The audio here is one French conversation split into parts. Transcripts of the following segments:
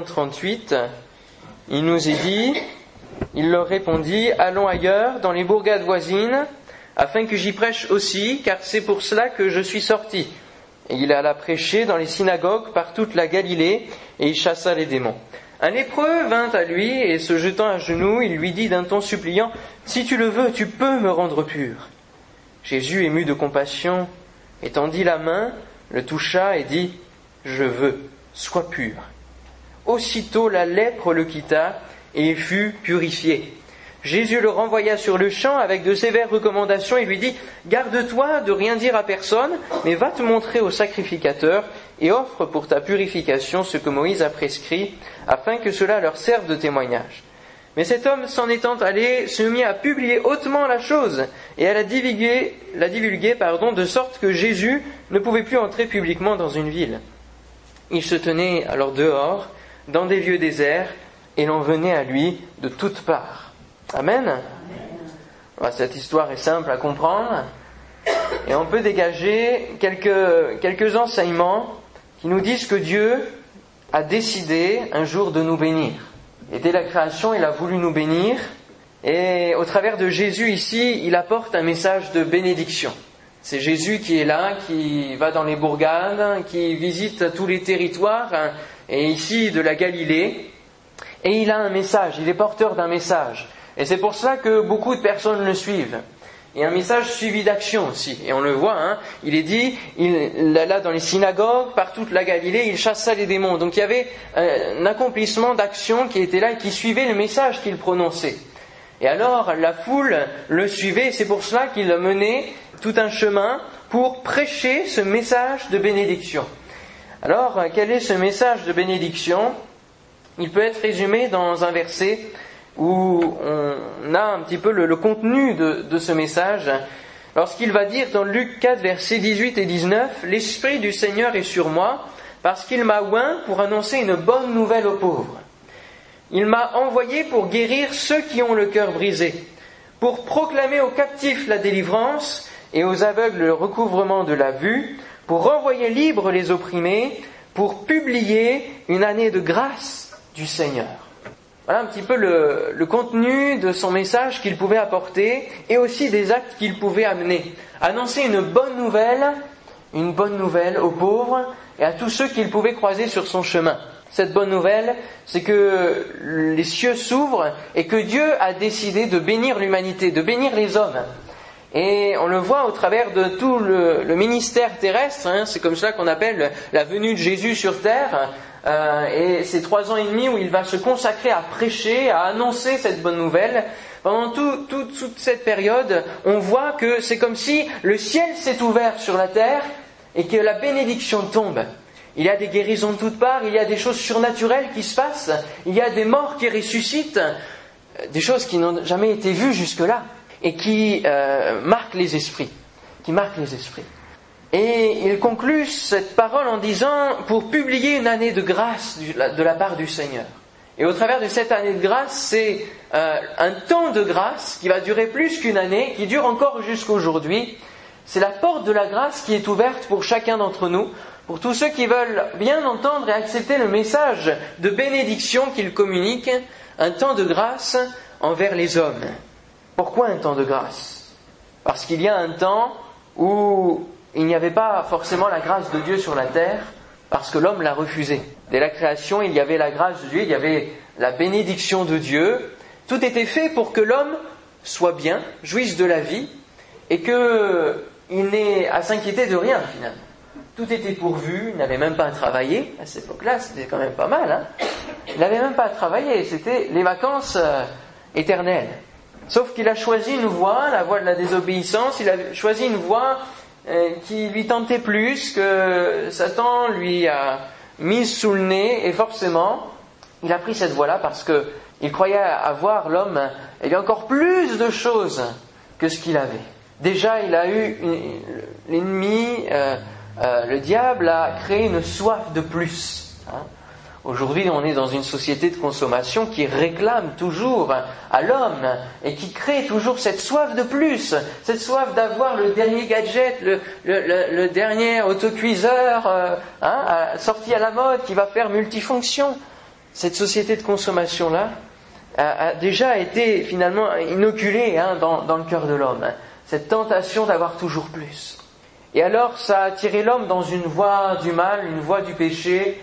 1.38, il nous est dit, il leur répondit, allons ailleurs, dans les bourgades voisines, afin que j'y prêche aussi, car c'est pour cela que je suis sorti. Et il alla prêcher dans les synagogues par toute la Galilée, et il chassa les démons. Un lépreux vint à lui, et se jetant à genoux, il lui dit d'un ton suppliant, Si tu le veux, tu peux me rendre pur. Jésus, ému de compassion, étendit la main, le toucha et dit, Je veux, sois pur. Aussitôt la lèpre le quitta, et il fut purifié. Jésus le renvoya sur le champ avec de sévères recommandations et lui dit Garde-toi de rien dire à personne, mais va te montrer au sacrificateur et offre pour ta purification ce que Moïse a prescrit, afin que cela leur serve de témoignage. Mais cet homme, s'en étant allé, se mit à publier hautement la chose et à la divulguer, la divulguer de sorte que Jésus ne pouvait plus entrer publiquement dans une ville. Il se tenait alors dehors, dans des lieux déserts, et l'on venait à lui de toutes parts. Amen. Cette histoire est simple à comprendre et on peut dégager quelques, quelques enseignements qui nous disent que Dieu a décidé un jour de nous bénir. Et dès la création, il a voulu nous bénir et au travers de Jésus ici, il apporte un message de bénédiction. C'est Jésus qui est là, qui va dans les bourgades, qui visite tous les territoires, et ici de la Galilée, et il a un message, il est porteur d'un message. Et c'est pour cela que beaucoup de personnes le suivent. A un message suivi d'action aussi. Et on le voit, hein, il est dit, il, là dans les synagogues, par toute la Galilée, il chassa les démons. Donc il y avait euh, un accomplissement d'action qui était là et qui suivait le message qu'il prononçait. Et alors la foule le suivait, et c'est pour cela qu'il mené tout un chemin pour prêcher ce message de bénédiction. Alors, quel est ce message de bénédiction? Il peut être résumé dans un verset où on a un petit peu le, contenu de, ce message, lorsqu'il va dire dans Luc 4, versets 18 et 19, L'Esprit du Seigneur est sur moi, parce qu'il m'a oint pour annoncer une bonne nouvelle aux pauvres. Il m'a envoyé pour guérir ceux qui ont le cœur brisé, pour proclamer aux captifs la délivrance et aux aveugles le recouvrement de la vue, pour renvoyer libres les opprimés, pour publier une année de grâce du Seigneur. Voilà un petit peu le, contenu de son message qu'il pouvait apporter et aussi des actes qu'il pouvait amener. Annoncer une bonne nouvelle, une bonne nouvelle aux pauvres et à tous ceux qu'il pouvait croiser sur son chemin. Cette bonne nouvelle, c'est que les cieux s'ouvrent et que Dieu a décidé de bénir l'humanité, de bénir les hommes. Et on le voit au travers de tout le, ministère terrestre, hein, c'est comme cela qu'on appelle la venue de Jésus sur terre, euh, et ces trois ans et demi où il va se consacrer à prêcher, à annoncer cette bonne nouvelle, pendant toute cette période, on voit que c'est comme si le ciel s'est ouvert sur la terre et que la bénédiction tombe. Il y a des guérisons de toutes parts, il y a des choses surnaturelles qui se passent, il y a des morts qui ressuscitent, des choses qui n'ont jamais été vues jusque-là et qui euh, marquent les esprits, qui marquent les esprits. Et il conclut cette parole en disant pour publier une année de grâce de la part du Seigneur. Et au travers de cette année de grâce, c'est euh, un temps de grâce qui va durer plus qu'une année, qui dure encore jusqu'aujourd'hui. C'est la porte de la grâce qui est ouverte pour chacun d'entre nous, pour tous ceux qui veulent bien entendre et accepter le message de bénédiction qu'il communique, un temps de grâce envers les hommes. Pourquoi un temps de grâce? Parce qu'il y a un temps où il n'y avait pas forcément la grâce de Dieu sur la terre parce que l'homme l'a refusé. Dès la création, il y avait la grâce de Dieu, il y avait la bénédiction de Dieu. Tout était fait pour que l'homme soit bien, jouisse de la vie et qu'il n'ait à s'inquiéter de rien finalement. Tout était pourvu, il n'avait même pas à travailler. À cette époque-là, c'était quand même pas mal. Hein il n'avait même pas à travailler, c'était les vacances euh, éternelles. Sauf qu'il a choisi une voie, la voie de la désobéissance, il a choisi une voie euh, qui lui tentait plus, que Satan lui a mis sous le nez, et forcément, il a pris cette voie-là parce qu'il croyait avoir l'homme, a encore plus de choses que ce qu'il avait. Déjà, il a eu l'ennemi, euh, euh, le diable a créé une soif de plus. Hein. Aujourd'hui, on est dans une société de consommation qui réclame toujours à l'homme et qui crée toujours cette soif de plus, cette soif d'avoir le dernier gadget, le, dernier autocuiseur euh, hein, sorti à la mode qui va faire multifonction. cette société de consommation-là a, déjà été finalement inoculée hein, dans, le cœur de l'homme, cette tentation d'avoir toujours plus. Et alors ça a attiré l'homme dans une voie du mal, une voie du péché,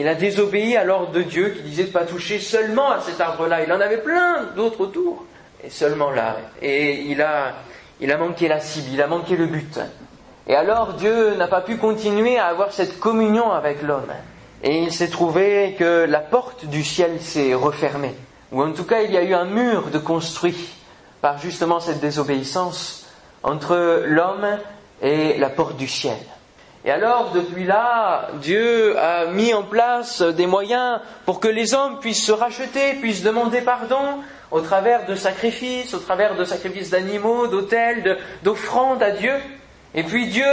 il a désobéi à l'ordre de Dieu qui disait de ne pas toucher seulement à cet arbre-là. Il en avait plein d'autres autour, et seulement là. Et il a, il a manqué la cible, il a manqué le but. Et alors Dieu n'a pas pu continuer à avoir cette communion avec l'homme. Et il s'est trouvé que la porte du ciel s'est refermée. Ou en tout cas, il y a eu un mur de construit par justement cette désobéissance entre l'homme et la porte du ciel. Et alors, depuis là, Dieu a mis en place des moyens pour que les hommes puissent se racheter, puissent demander pardon au travers de sacrifices, au travers de sacrifices d'animaux, d'autels, d'offrandes à Dieu. Et puis Dieu,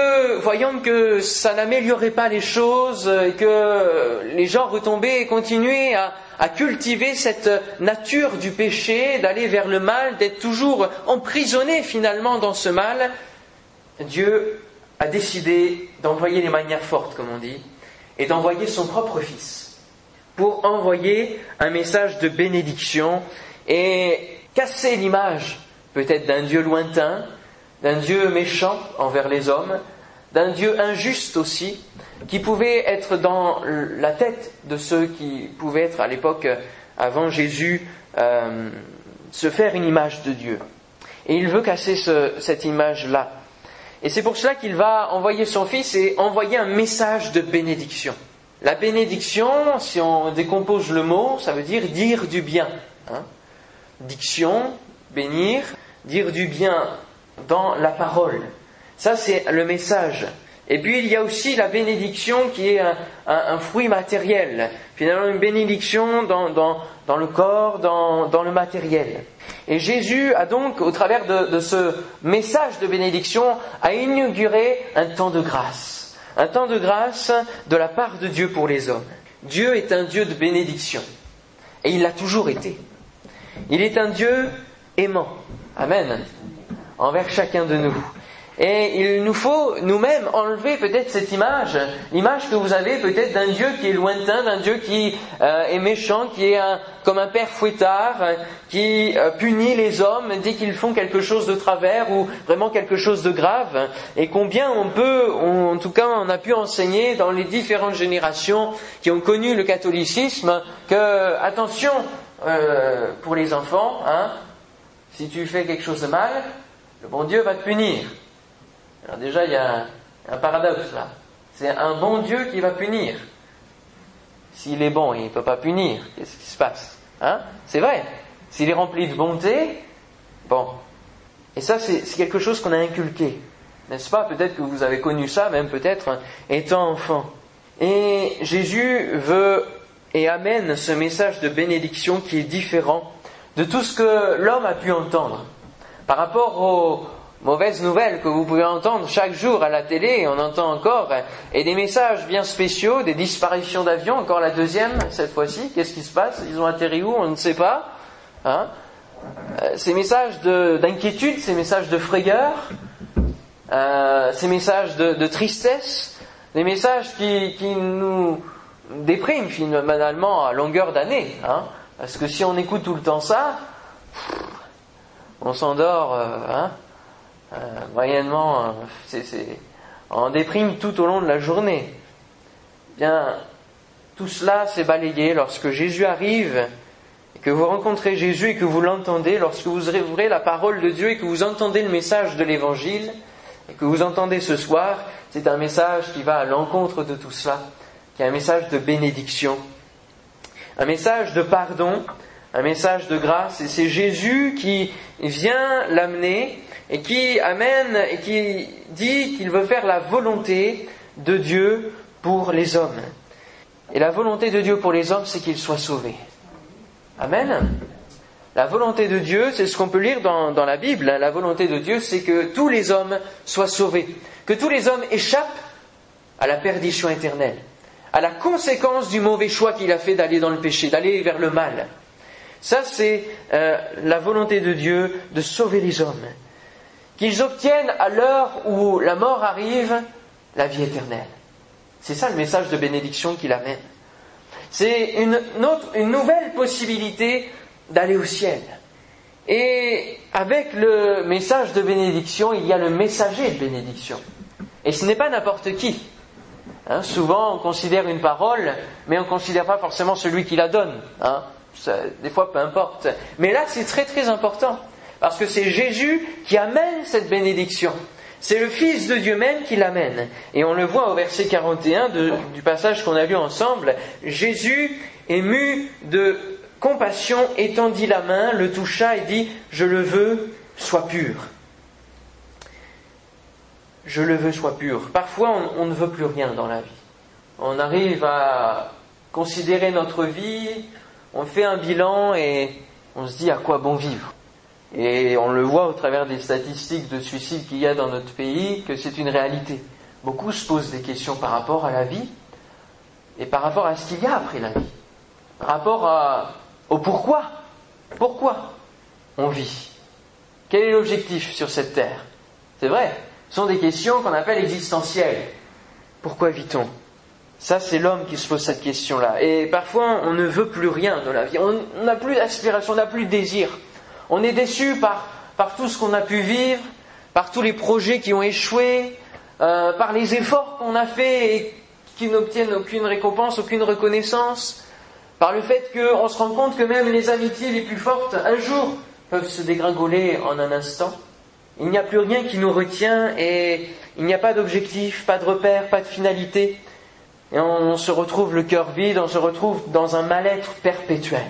voyant que ça n'améliorait pas les choses, et que les gens retombaient et continuaient à, cultiver cette nature du péché, d'aller vers le mal, d'être toujours emprisonnés finalement dans ce mal, Dieu a décidé d'envoyer les manières fortes, comme on dit, et d'envoyer son propre Fils pour envoyer un message de bénédiction et casser l'image peut-être d'un Dieu lointain, d'un Dieu méchant envers les hommes, d'un Dieu injuste aussi, qui pouvait être dans la tête de ceux qui pouvaient être à l'époque avant Jésus euh, se faire une image de Dieu. Et il veut casser cette image-là. Et c'est pour cela qu'il va envoyer son fils et envoyer un message de bénédiction. La bénédiction, si on décompose le mot, ça veut dire dire du bien. Hein. Diction, bénir, dire du bien dans la parole. Ça, c'est le message. Et puis, il y a aussi la bénédiction qui est un, fruit matériel. Finalement, une bénédiction dans, le corps, dans, dans, le matériel. Et Jésus a donc, au travers de, ce message de bénédiction, a inauguré un temps de grâce. Un temps de grâce de la part de Dieu pour les hommes. Dieu est un Dieu de bénédiction. Et il l'a toujours été. Il est un Dieu aimant. Amen. Envers chacun de nous. Et il nous faut nous-mêmes enlever peut-être cette image, l'image que vous avez peut-être d'un Dieu qui est lointain, d'un Dieu qui euh, est méchant, qui est comme un père fouettard, qui euh, punit les hommes dès qu'ils font quelque chose de travers ou vraiment quelque chose de grave. Et combien on peut, en tout cas on a pu enseigner dans les différentes générations qui ont connu le catholicisme que, attention, euh, pour les enfants, hein, si tu fais quelque chose de mal, le bon Dieu va te punir. Déjà, il y a un, paradoxe là. C'est un bon Dieu qui va punir. S'il est bon, il ne peut pas punir. Qu'est-ce qui se passe hein? C'est vrai. S'il est rempli de bonté, bon. Et ça, c'est quelque chose qu'on a inculqué. N'est-ce pas? Peut-être que vous avez connu ça, même peut-être étant enfant. Et Jésus veut et amène ce message de bénédiction qui est différent de tout ce que l'homme a pu entendre. Par rapport au, mauvaises nouvelles que vous pouvez entendre chaque jour à la télé, on entend encore, et des messages bien spéciaux, des disparitions d'avions, encore la deuxième cette fois-ci, qu'est-ce qui se passe? Ils ont atterri où? On ne sait pas. Hein euh, ces messages d'inquiétude, ces messages de frayeur, euh, ces messages de, tristesse, des messages qui, nous dépriment finalement à longueur d'année. Hein parce que si on écoute tout le temps ça, on s'endort. Euh, hein euh, moyennement, euh, c'est, on déprime tout au long de la journée. Bien, tout cela s'est balayé lorsque Jésus arrive, et que vous rencontrez Jésus et que vous l'entendez, lorsque vous ouvrez la parole de Dieu et que vous entendez le message de l'Évangile, et que vous entendez ce soir, c'est un message qui va à l'encontre de tout cela, qui est un message de bénédiction, un message de pardon, un message de grâce, et c'est Jésus qui vient l'amener et qui amène et qui dit qu'il veut faire la volonté de Dieu pour les hommes. Et la volonté de Dieu pour les hommes, c'est qu'ils soient sauvés. Amen. La volonté de Dieu, c'est ce qu'on peut lire dans, dans, la Bible. La volonté de Dieu, c'est que tous les hommes soient sauvés, que tous les hommes échappent à la perdition éternelle, à la conséquence du mauvais choix qu'il a fait d'aller dans le péché, d'aller vers le mal. Ça, c'est euh, la volonté de Dieu de sauver les hommes qu'ils obtiennent à l'heure où la mort arrive la vie éternelle. C'est ça le message de bénédiction qu'il amène. C'est une, nouvelle possibilité d'aller au ciel. Et avec le message de bénédiction, il y a le messager de bénédiction. Et ce n'est pas n'importe qui. Hein, souvent, on considère une parole, mais on ne considère pas forcément celui qui la donne. Hein. des fois, peu importe. Mais là, c'est très très important. Parce que c'est Jésus qui amène cette bénédiction. C'est le Fils de Dieu même qui l'amène. Et on le voit au verset 41 du passage qu'on a lu ensemble. Jésus, ému de compassion, étendit la main, le toucha et dit, Je le veux, sois pur. Je le veux, sois pur. Parfois, on, on ne veut plus rien dans la vie. On arrive à considérer notre vie, on fait un bilan et on se dit à quoi bon vivre? Et on le voit au travers des statistiques de suicide qu'il y a dans notre pays, que c'est une réalité. Beaucoup se posent des questions par rapport à la vie et par rapport à ce qu'il y a après la vie. Par rapport au pourquoi. Pourquoi on vit Quel est l'objectif sur cette terre? C'est vrai, ce sont des questions qu'on appelle existentielles. Pourquoi vit-on? Ça, c'est l'homme qui se pose cette question-là. Et parfois, on ne veut plus rien de la vie. On n'a plus d'aspiration, on n'a plus de désir. On est déçu par, tout ce qu'on a pu vivre, par tous les projets qui ont échoué, euh, par les efforts qu'on a faits et qui n'obtiennent aucune récompense, aucune reconnaissance, par le fait qu'on se rend compte que même les amitiés les plus fortes, un jour, peuvent se dégringoler en un instant. Il n'y a plus rien qui nous retient et il n'y a pas d'objectif, pas de repère, pas de finalité. Et on se retrouve le cœur vide, on se retrouve dans un mal-être perpétuel.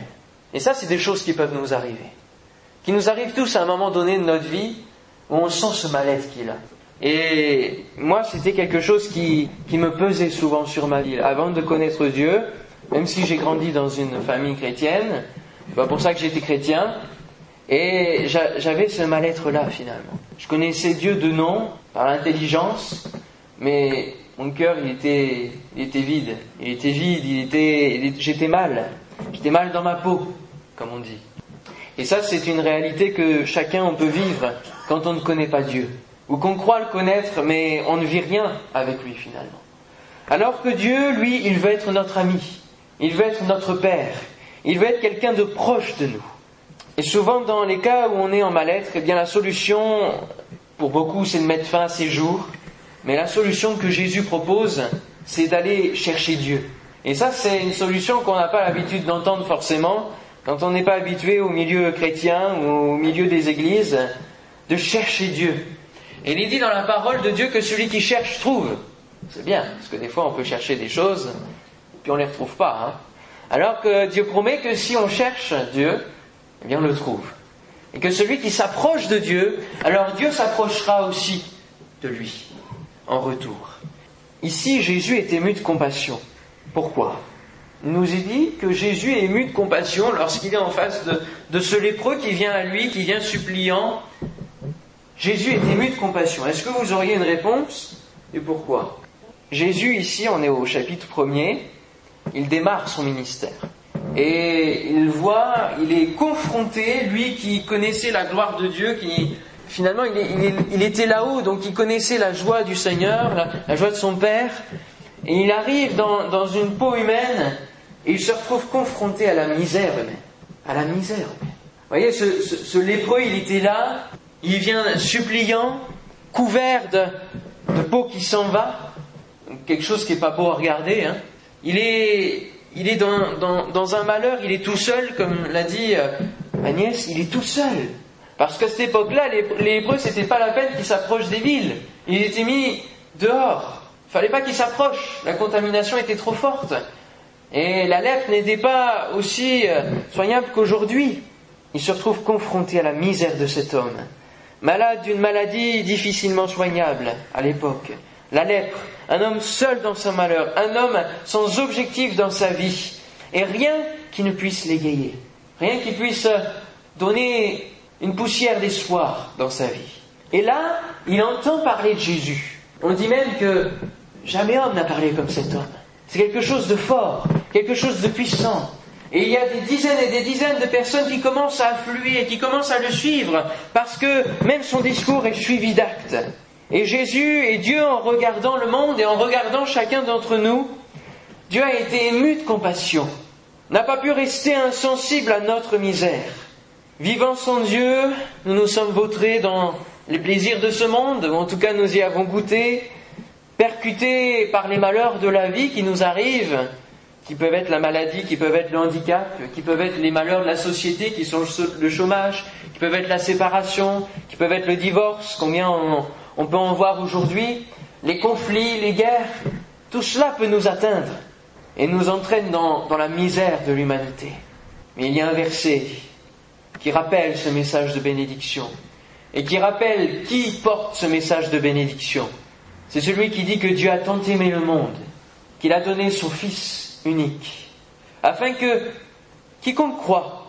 Et ça, c'est des choses qui peuvent nous arriver qui nous arrive tous à un moment donné de notre vie où on sent ce mal-être qu'il a. Et moi, c'était quelque chose qui, me pesait souvent sur ma vie. Avant de connaître Dieu, même si j'ai grandi dans une famille chrétienne, c'est pas pour ça que j'étais chrétien, et j'avais ce mal-être-là finalement. Je connaissais Dieu de nom, par l'intelligence, mais mon cœur, il était, était vide. Il était vide, il était, j'étais mal. J'étais mal dans ma peau, comme on dit. Et ça, c'est une réalité que chacun on peut vivre quand on ne connaît pas Dieu, ou qu'on croit le connaître, mais on ne vit rien avec lui finalement. Alors que Dieu, lui, il veut être notre ami, il veut être notre Père, il veut être quelqu'un de proche de nous. Et souvent, dans les cas où on est en mal-être, eh bien la solution, pour beaucoup, c'est de mettre fin à ces jours. Mais la solution que Jésus propose, c'est d'aller chercher Dieu. Et ça, c'est une solution qu'on n'a pas l'habitude d'entendre forcément, quand on n'est pas habitué au milieu chrétien ou au milieu des églises, de chercher Dieu. Et il est dit dans la parole de Dieu que celui qui cherche trouve. C'est bien, parce que des fois on peut chercher des choses, puis on ne les retrouve pas. Hein. Alors que Dieu promet que si on cherche Dieu, eh bien on le trouve. Et que celui qui s'approche de Dieu, alors Dieu s'approchera aussi de lui, en retour. Ici, Jésus est ému de compassion. Pourquoi? Nous est dit que Jésus est ému de compassion lorsqu'il est en face de, ce lépreux qui vient à lui, qui vient suppliant. Jésus est ému de compassion. Est-ce que vous auriez une réponse? Et pourquoi? Jésus, ici, on est au chapitre 1er, il démarre son ministère. Et il voit, il est confronté, lui qui connaissait la gloire de Dieu, qui finalement il, était là-haut, donc il connaissait la joie du Seigneur, la, joie de son Père, et il arrive dans, dans une peau humaine et il se retrouve confronté à la misère humaine. À la misère. Vous voyez, ce, lépreux, il était là, il vient suppliant, couvert de, peau qui s'en va, quelque chose qui n'est pas beau à regarder. Hein. Il est, il est dans, un malheur, il est tout seul, comme l'a dit euh, Agnès, il est tout seul. Parce qu'à cette époque-là, les, les Hébreux, c'était pas la peine qu'ils s'approchent des villes. Ils étaient mis dehors. Il fallait pas qu'ils s'approchent. La contamination était trop forte. Et la lèpre n'était pas aussi euh, soignable qu'aujourd'hui. Il se retrouve confronté à la misère de cet homme, malade d'une maladie difficilement soignable à l'époque. La lèpre, un homme seul dans son malheur, un homme sans objectif dans sa vie, et rien qui ne puisse l'égayer, rien qui puisse donner une poussière d'espoir dans sa vie. Et là, il entend parler de Jésus. On dit même que jamais homme n'a parlé comme cet homme. C'est quelque chose de fort, quelque chose de puissant. Et il y a des dizaines et des dizaines de personnes qui commencent à affluer qui commencent à le suivre parce que même son discours est suivi d'actes. Et Jésus et Dieu, en regardant le monde et en regardant chacun d'entre nous, Dieu a été ému de compassion, n'a pas pu rester insensible à notre misère. Vivant sans Dieu, nous nous sommes vautrés dans les plaisirs de ce monde, ou en tout cas nous y avons goûté, percutés par les malheurs de la vie qui nous arrivent, qui peuvent être la maladie, qui peuvent être le handicap, qui peuvent être les malheurs de la société, qui sont le chômage, qui peuvent être la séparation, qui peuvent être le divorce, combien on, peut en voir aujourd'hui, les conflits, les guerres, tout cela peut nous atteindre et nous entraîne dans, dans la misère de l'humanité. Mais il y a un verset qui rappelle ce message de bénédiction et qui rappelle qui porte ce message de bénédiction. C'est celui qui dit que Dieu a tant aimé le monde qu'il a donné son Fils unique, afin que quiconque croit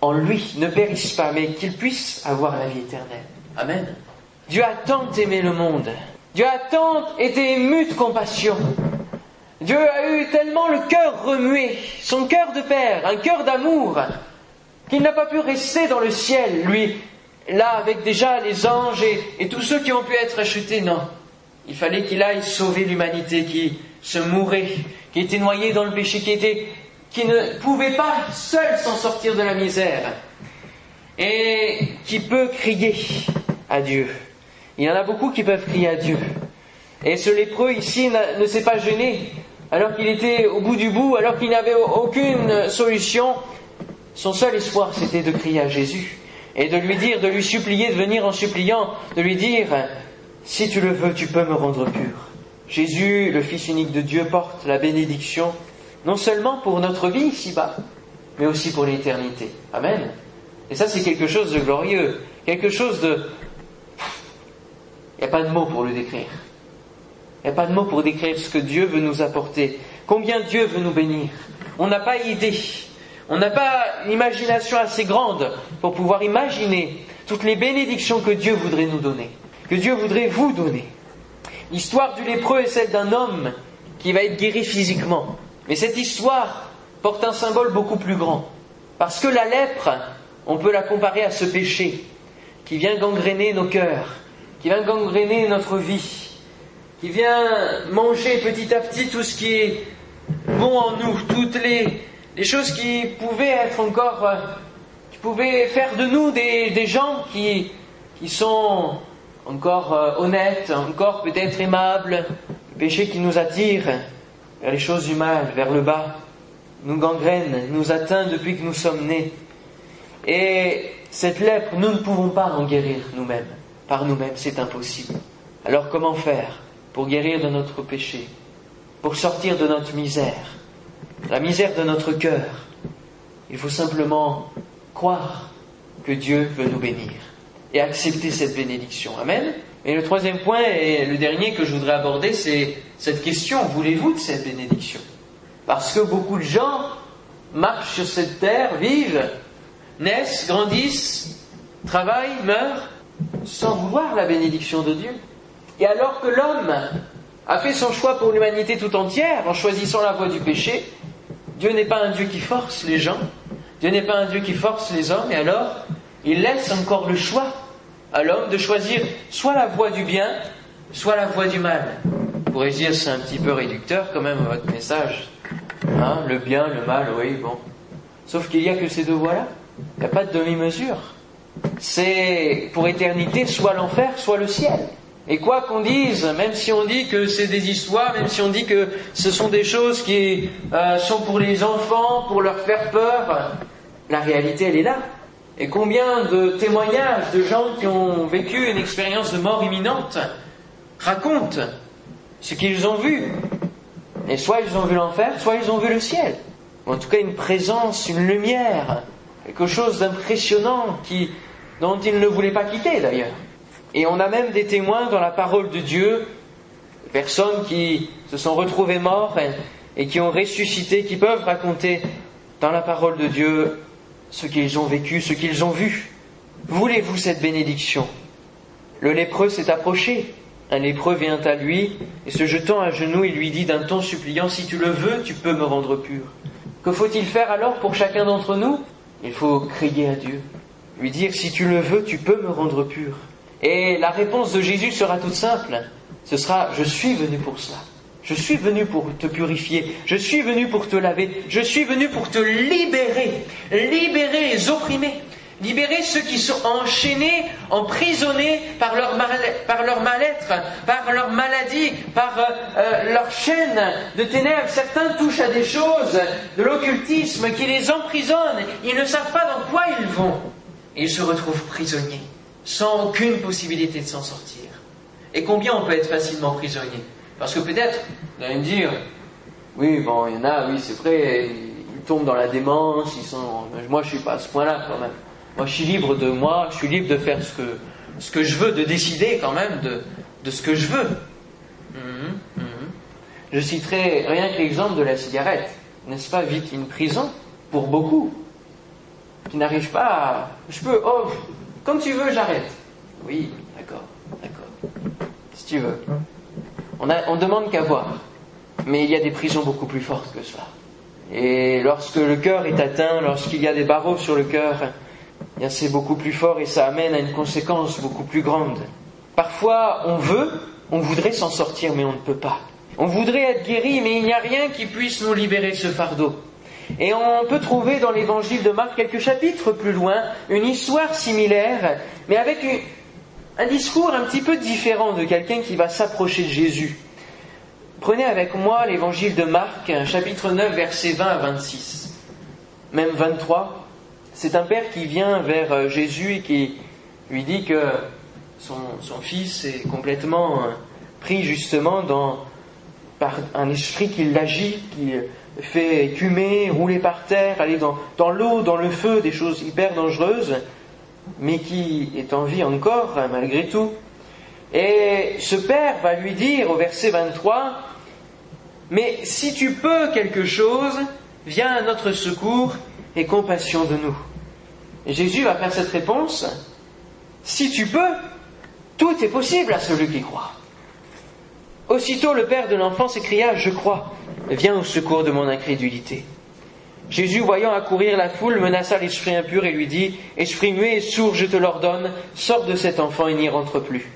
en lui ne périsse pas, mais qu'il puisse avoir la vie éternelle. Amen. Dieu a tant aimé le monde, Dieu a tant été ému de compassion, Dieu a eu tellement le cœur remué, son cœur de père, un cœur d'amour, qu'il n'a pas pu rester dans le ciel, lui, là avec déjà les anges et, et tous ceux qui ont pu être achetés, non. Il fallait qu'il aille sauver l'humanité qui se mourait, qui était noyée dans le péché, qui, était, qui ne pouvait pas seul s'en sortir de la misère, et qui peut crier à Dieu. Il y en a beaucoup qui peuvent crier à Dieu. Et ce lépreux ici ne s'est pas gêné, alors qu'il était au bout du bout, alors qu'il n'avait aucune solution. Son seul espoir, c'était de crier à Jésus et de lui dire, de lui supplier, de venir en suppliant, de lui dire, si tu le veux, tu peux me rendre pur. Jésus, le Fils unique de Dieu, porte la bénédiction, non seulement pour notre vie ici-bas, mais aussi pour l'éternité. Amen. Et ça, c'est quelque chose de glorieux, quelque chose de... Il n'y a pas de mots pour le décrire. Il n'y a pas de mots pour décrire ce que Dieu veut nous apporter, combien Dieu veut nous bénir. On n'a pas idée, on n'a pas une imagination assez grande pour pouvoir imaginer toutes les bénédictions que Dieu voudrait nous donner que Dieu voudrait vous donner. L'histoire du lépreux est celle d'un homme qui va être guéri physiquement. Mais cette histoire porte un symbole beaucoup plus grand. Parce que la lèpre, on peut la comparer à ce péché qui vient gangréner nos cœurs, qui vient gangréner notre vie, qui vient manger petit à petit tout ce qui est bon en nous, toutes les, choses qui pouvaient être encore, euh, qui pouvaient faire de nous des, gens qui sont encore euh, honnête, encore peut-être aimable, le péché qui nous attire vers les choses du mal, vers le bas, nous gangrène, nous atteint depuis que nous sommes nés. Et cette lèpre, nous ne pouvons pas en guérir nous-mêmes. Par nous-mêmes, c'est impossible. Alors comment faire pour guérir de notre péché, pour sortir de notre misère, la misère de notre cœur? Il faut simplement croire que Dieu veut nous bénir et accepter cette bénédiction. Amen. Et le troisième point et le dernier que je voudrais aborder, c'est cette question, voulez-vous de cette bénédiction? Parce que beaucoup de gens marchent sur cette terre, vivent, naissent, grandissent, travaillent, meurent, sans vouloir la bénédiction de Dieu. Et alors que l'homme a fait son choix pour l'humanité tout entière en choisissant la voie du péché, Dieu n'est pas un Dieu qui force les gens, Dieu n'est pas un Dieu qui force les hommes, et alors il laisse encore le choix à l'homme de choisir soit la voie du bien, soit la voie du mal. Vous pourriez dire c'est un petit peu réducteur quand même votre message. Hein, le bien, le mal, oui, bon. Sauf qu'il n'y a que ces deux voies-là. Il n'y a pas de demi-mesure. C'est pour éternité soit l'enfer, soit le ciel. Et quoi qu'on dise, même si on dit que c'est des histoires, même si on dit que ce sont des choses qui euh, sont pour les enfants, pour leur faire peur, la réalité elle est là. Et combien de témoignages de gens qui ont vécu une expérience de mort imminente racontent ce qu'ils ont vu. Et soit ils ont vu l'enfer, soit ils ont vu le ciel. Ou en tout cas une présence, une lumière, quelque chose d'impressionnant qui, dont ils ne voulaient pas quitter d'ailleurs. Et on a même des témoins dans la parole de Dieu, personnes qui se sont retrouvées mortes et qui ont ressuscité, qui peuvent raconter dans la parole de Dieu ce qu'ils ont vécu, ce qu'ils ont vu. Voulez-vous cette bénédiction? Le lépreux s'est approché. Un lépreux vient à lui et se jetant à genoux, il lui dit d'un ton suppliant, Si tu le veux, tu peux me rendre pur. Que faut-il faire alors pour chacun d'entre nous? Il faut crier à Dieu, lui dire, Si tu le veux, tu peux me rendre pur. Et la réponse de Jésus sera toute simple. Ce sera, Je suis venu pour cela. Je suis venu pour te purifier, je suis venu pour te laver, je suis venu pour te libérer, libérer les opprimés, libérer ceux qui sont enchaînés, emprisonnés par leur, mal-être, par leur maladie, par euh, euh, leur chaîne de ténèbres. Certains touchent à des choses de l'occultisme qui les emprisonnent. Ils ne savent pas dans quoi ils vont. Et ils se retrouvent prisonniers, sans aucune possibilité de s'en sortir. Et combien on peut être facilement prisonnier? Parce que peut-être, vous allez me dire, oui, bon, il y en a, oui, c'est vrai, ils tombent dans la démence, ils sont... Moi, je suis pas à ce point-là quand même. Moi, je suis libre de moi, je suis libre de faire ce que, ce que je veux, de décider quand même de, de ce que je veux. Mhm, mhm. Je citerai rien que l'exemple de la cigarette. N'est-ce pas vite une prison pour beaucoup qui n'arrivent pas à... Je peux, oh, comme tu veux, j'arrête. Oui, d'accord, d'accord. Si tu veux. On, demande qu'à voir. Mais il y a des prisons beaucoup plus fortes que cela. Et lorsque le cœur est atteint, lorsqu'il y a des barreaux sur le cœur, eh c'est beaucoup plus fort et ça amène à une conséquence beaucoup plus grande. Parfois, on veut, on voudrait s'en sortir, mais on ne peut pas. On voudrait être guéri, mais il n'y a rien qui puisse nous libérer de ce fardeau. Et on peut trouver dans l'évangile de Marc, quelques chapitres plus loin, une histoire similaire, mais avec un discours un petit peu différent de quelqu'un qui va s'approcher de Jésus. Prenez avec moi l'évangile de Marc, chapitre 9, versets 20 à 26, même 23. C'est un père qui vient vers euh, Jésus et qui lui dit que son, fils est complètement euh, pris justement dans, par un esprit qui l'agit, qui fait écumer, rouler par terre, aller dans, dans l'eau, dans le feu, des choses hyper dangereuses, mais qui est en vie encore hein, malgré tout. Et ce père va lui dire au verset 23, Mais si tu peux quelque chose, viens à notre secours et compassion de nous. Jésus va faire cette réponse, si tu peux, tout est possible à celui qui croit. Aussitôt le père de l'enfant s'écria, je crois, viens au secours de mon incrédulité. Jésus, voyant accourir la foule, menaça l'esprit impur et lui dit, Esprit muet et sourd, je te l'ordonne, sors de cet enfant et n'y rentre plus.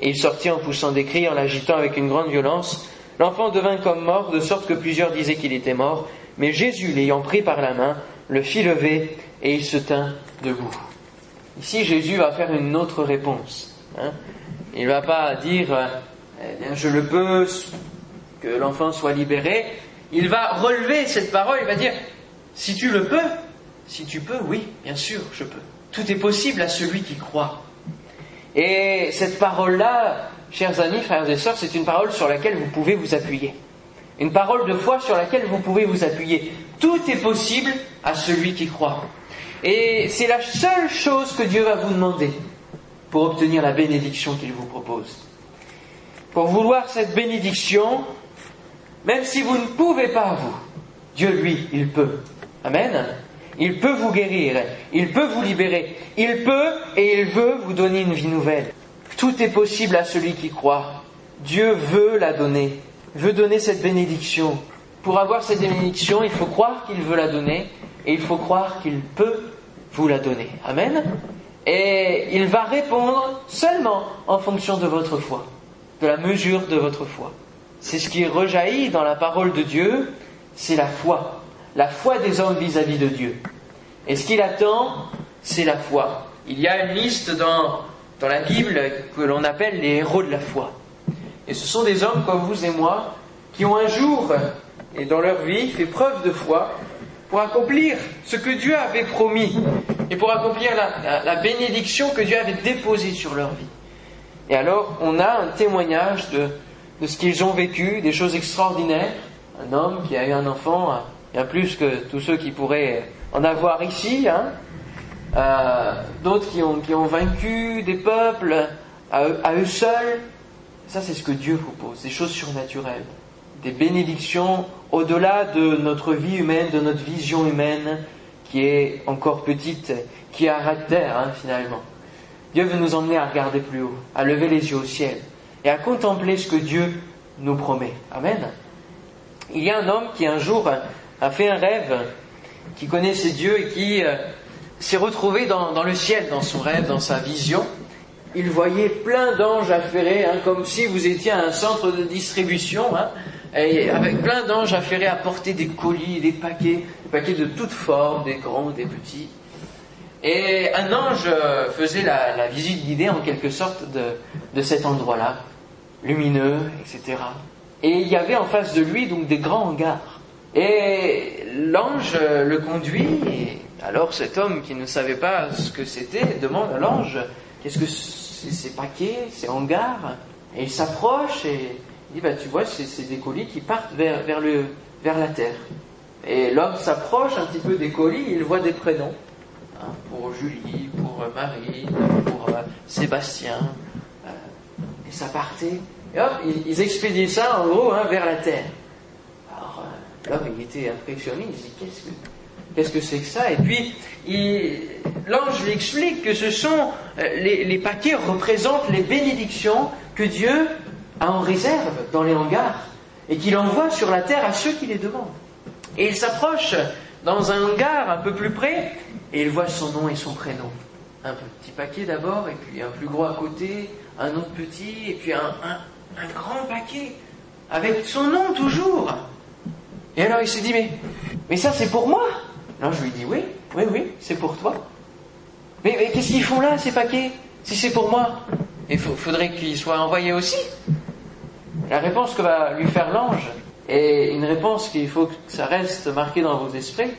Et il sortit en poussant des cris, en l'agitant avec une grande violence. L'enfant devint comme mort, de sorte que plusieurs disaient qu'il était mort, mais Jésus, l'ayant pris par la main, le fit lever et il se tint debout. Ici, Jésus va faire une autre réponse. Hein. Il ne va pas dire eh bien, je le peux, que l'enfant soit libéré. Il va relever cette parole, il va dire si tu le peux, si tu peux, oui, bien sûr, je peux. Tout est possible à celui qui croit. Et cette parole-là, chers amis, frères et sœurs, c'est une parole sur laquelle vous pouvez vous appuyer. Une parole de foi sur laquelle vous pouvez vous appuyer. Tout est possible à celui qui croit. Et c'est la seule chose que Dieu va vous demander pour obtenir la bénédiction qu'il vous propose. Pour vouloir cette bénédiction, même si vous ne pouvez pas vous, Dieu lui, il peut. Amen. Il peut vous guérir, il peut vous libérer, il peut et il veut vous donner une vie nouvelle. Tout est possible à celui qui croit. Dieu veut la donner, veut donner cette bénédiction. Pour avoir cette bénédiction, il faut croire qu'il veut la donner et il faut croire qu'il peut vous la donner. Amen. Et il va répondre seulement en fonction de votre foi, de la mesure de votre foi. C'est ce qui rejaillit dans la parole de Dieu, c'est la foi, la foi des hommes vis-à-vis de Dieu. Et ce qu'il attend, c'est la foi. Il y a une liste dans, dans la Bible que l'on appelle les héros de la foi. Et ce sont des hommes comme vous et moi qui ont un jour, et dans leur vie, fait preuve de foi pour accomplir ce que Dieu avait promis et pour accomplir la, bénédiction que Dieu avait déposée sur leur vie. Et alors, on a un témoignage de, de ce qu'ils ont vécu, des choses extraordinaires. Un homme qui a eu un enfant, bien plus que tous ceux qui pourraient en avoir ici. Hein. Euh, d'autres qui ont, qui ont vaincu des peuples à eux seuls. Ça, c'est ce que Dieu propose, des choses surnaturelles des bénédictions au-delà de notre vie humaine, de notre vision humaine, qui est encore petite, qui est à terre hein, finalement. Dieu veut nous emmener à regarder plus haut, à lever les yeux au ciel et à contempler ce que Dieu nous promet. Amen. Il y a un homme qui un jour a fait un rêve, qui connaissait Dieu et qui euh, s'est retrouvé dans, le ciel, dans son rêve, dans sa vision. Il voyait plein d'anges affairés, hein, comme si vous étiez à un centre de distribution, hein, et avec plein d'anges affairés à porter des colis, des paquets, des paquets de toutes formes, des grands, des petits. Et un ange euh, faisait la, visite guidée en quelque sorte de, de cet endroit-là, lumineux, etc. Et il y avait en face de lui donc des grands hangars. Et l'ange le conduit, et alors cet homme qui ne savait pas ce que c'était demande à l'ange, qu'est-ce que c'est ces paquets, ces hangars Et il s'approche et il dit, bah, tu vois, c'est des colis qui partent vers, la terre. Et l'homme s'approche un petit peu des colis, il voit des prénoms. Hein, pour Julie, pour Marie, pour euh, Sébastien. Euh, et ça partait. Et hop, ils, expédiaient ça en gros hein, vers la terre. Euh, l'homme, il était impressionné, il dit qu'est-ce que qu'est-ce que c'est que ça? Et puis l'ange lui explique que ce sont les, les paquets représentent les bénédictions que Dieu a en réserve dans les hangars et qu'il envoie sur la terre à ceux qui les demandent. Et il s'approche dans un hangar un peu plus près et il voit son nom et son prénom. Un petit paquet d'abord, et puis un plus gros à côté, un autre petit, et puis un, grand paquet, avec son nom toujours. Et alors il s'est dit, mais, mais ça c'est pour moi Alors je lui dis, oui, oui, oui, c'est pour toi. Mais, mais qu'est-ce qu'ils font là, ces paquets, si c'est pour moi Il faudrait qu'ils soient envoyés aussi. La réponse que va lui faire l'ange, et une réponse qu'il faut que ça reste marqué dans vos esprits,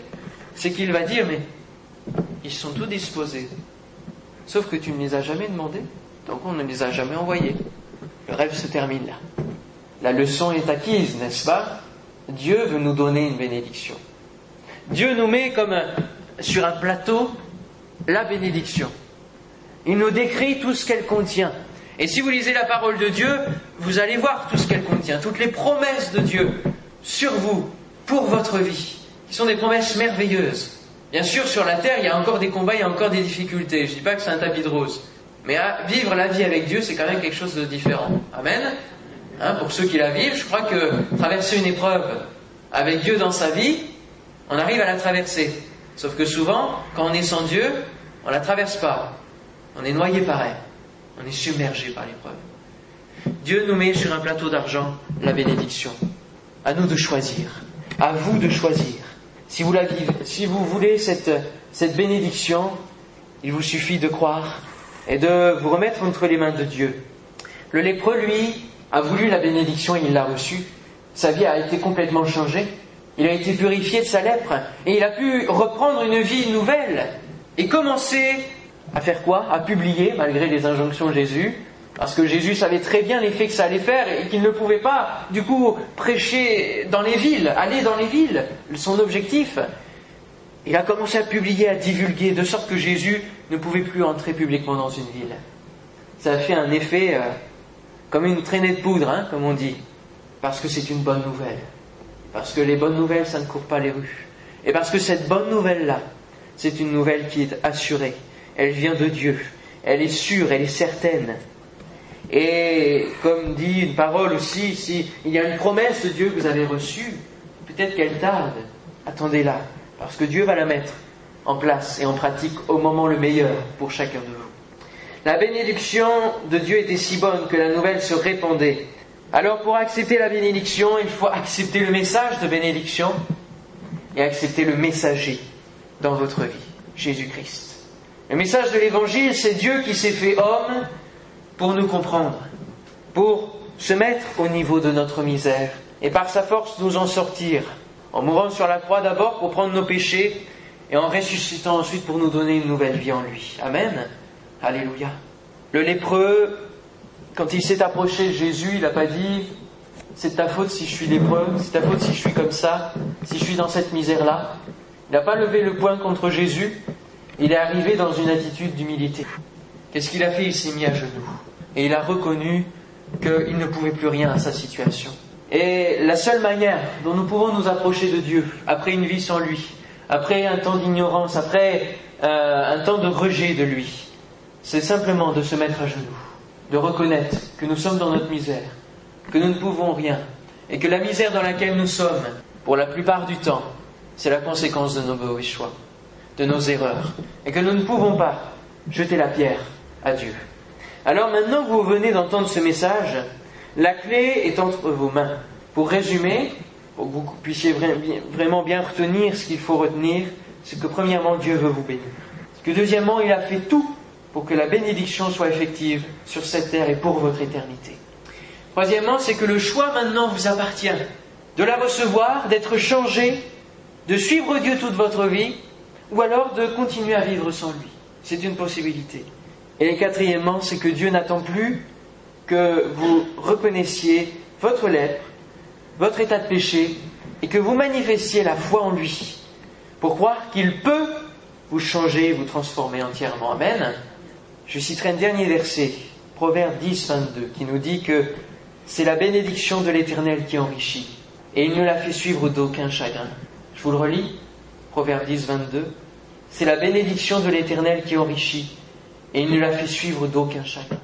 c'est qu'il va dire, mais ils sont tous disposés. Sauf que tu ne les as jamais demandés, donc on ne les a jamais envoyés. Le rêve se termine là. La leçon est acquise, n'est-ce pas? Dieu veut nous donner une bénédiction. Dieu nous met comme sur un plateau la bénédiction. Il nous décrit tout ce qu'elle contient. Et si vous lisez la parole de Dieu, vous allez voir tout ce qu'elle contient, toutes les promesses de Dieu sur vous, pour votre vie, qui sont des promesses merveilleuses. Bien sûr, sur la terre, il y a encore des combats, il y a encore des difficultés. Je ne dis pas que c'est un tapis de rose. Mais vivre la vie avec Dieu, c'est quand même quelque chose de différent. Amen. Hein, pour ceux qui la vivent, je crois que traverser une épreuve avec Dieu dans sa vie, on arrive à la traverser. Sauf que souvent, quand on est sans Dieu, on la traverse pas. On est noyé par elle. On est submergé par l'épreuve. Dieu nous met sur un plateau d'argent la bénédiction. À nous de choisir. À vous de choisir. Si vous, si vous voulez cette, cette bénédiction, il vous suffit de croire et de vous remettre entre les mains de Dieu. Le lépreux, lui, a voulu la bénédiction et il l'a reçue. Sa vie a été complètement changée. Il a été purifié de sa lèpre et il a pu reprendre une vie nouvelle et commencer à faire quoi? À publier, malgré les injonctions de Jésus, parce que Jésus savait très bien l'effet que ça allait faire et qu'il ne pouvait pas, du coup, prêcher dans les villes, aller dans les villes. Son objectif, il a commencé à publier, à divulguer, de sorte que Jésus ne pouvait plus entrer publiquement dans une ville. Ça a fait un effet euh, comme une traînée de poudre, hein, comme on dit, parce que c'est une bonne nouvelle. Parce que les bonnes nouvelles, ça ne court pas les rues. Et parce que cette bonne nouvelle-là, c'est une nouvelle qui est assurée. Elle vient de Dieu. Elle est sûre, elle est certaine. Et comme dit une parole aussi, si il y a une promesse de Dieu que vous avez reçue, peut-être qu'elle tarde, attendez-la, parce que Dieu va la mettre en place et en pratique au moment le meilleur pour chacun de vous. La bénédiction de Dieu était si bonne que la nouvelle se répandait. Alors pour accepter la bénédiction, il faut accepter le message de bénédiction et accepter le messager dans votre vie, Jésus-Christ. Le message de l'Évangile, c'est Dieu qui s'est fait homme pour nous comprendre, pour se mettre au niveau de notre misère et par sa force nous en sortir, en mourant sur la croix d'abord pour prendre nos péchés et en ressuscitant ensuite pour nous donner une nouvelle vie en lui. Amen. Alléluia. Le lépreux, quand il s'est approché de Jésus, il n'a pas dit c'est ta faute si je suis lépreux, c'est ta faute si je suis comme ça, si je suis dans cette misère-là. Il n'a pas levé le poing contre Jésus, il est arrivé dans une attitude d'humilité. Qu'est-ce qu'il a fait? Il s'est mis à genoux et il a reconnu qu'il ne pouvait plus rien à sa situation. Et la seule manière dont nous pouvons nous approcher de Dieu, après une vie sans lui, après un temps d'ignorance, après euh, un temps de rejet de lui, c'est simplement de se mettre à genoux, de reconnaître que nous sommes dans notre misère, que nous ne pouvons rien, et que la misère dans laquelle nous sommes, pour la plupart du temps, c'est la conséquence de nos mauvais choix, de nos erreurs, et que nous ne pouvons pas jeter la pierre à Dieu. Alors maintenant que vous venez d'entendre ce message, la clé est entre vos mains. Pour résumer, pour que vous puissiez vraiment bien retenir ce qu'il faut retenir, c'est que premièrement, Dieu veut vous bénir. Que deuxièmement, il a fait tout pour que la bénédiction soit effective sur cette terre et pour votre éternité. Troisièmement, c'est que le choix maintenant vous appartient de la recevoir, d'être changé, de suivre Dieu toute votre vie, ou alors de continuer à vivre sans lui. C'est une possibilité. Et quatrièmement, c'est que Dieu n'attend plus que vous reconnaissiez votre lèpre, votre état de péché, et que vous manifestiez la foi en lui, pour croire qu'il peut vous changer, vous transformer entièrement. Amen. Je citerai un dernier verset, Proverbe 10, 22, qui nous dit que c'est la bénédiction de l'Éternel qui enrichit, et il ne la fait suivre d'aucun chagrin. Je vous le relis, Proverbe 10, 22. C'est la bénédiction de l'Éternel qui enrichit, et il ne la fait suivre d'aucun chagrin.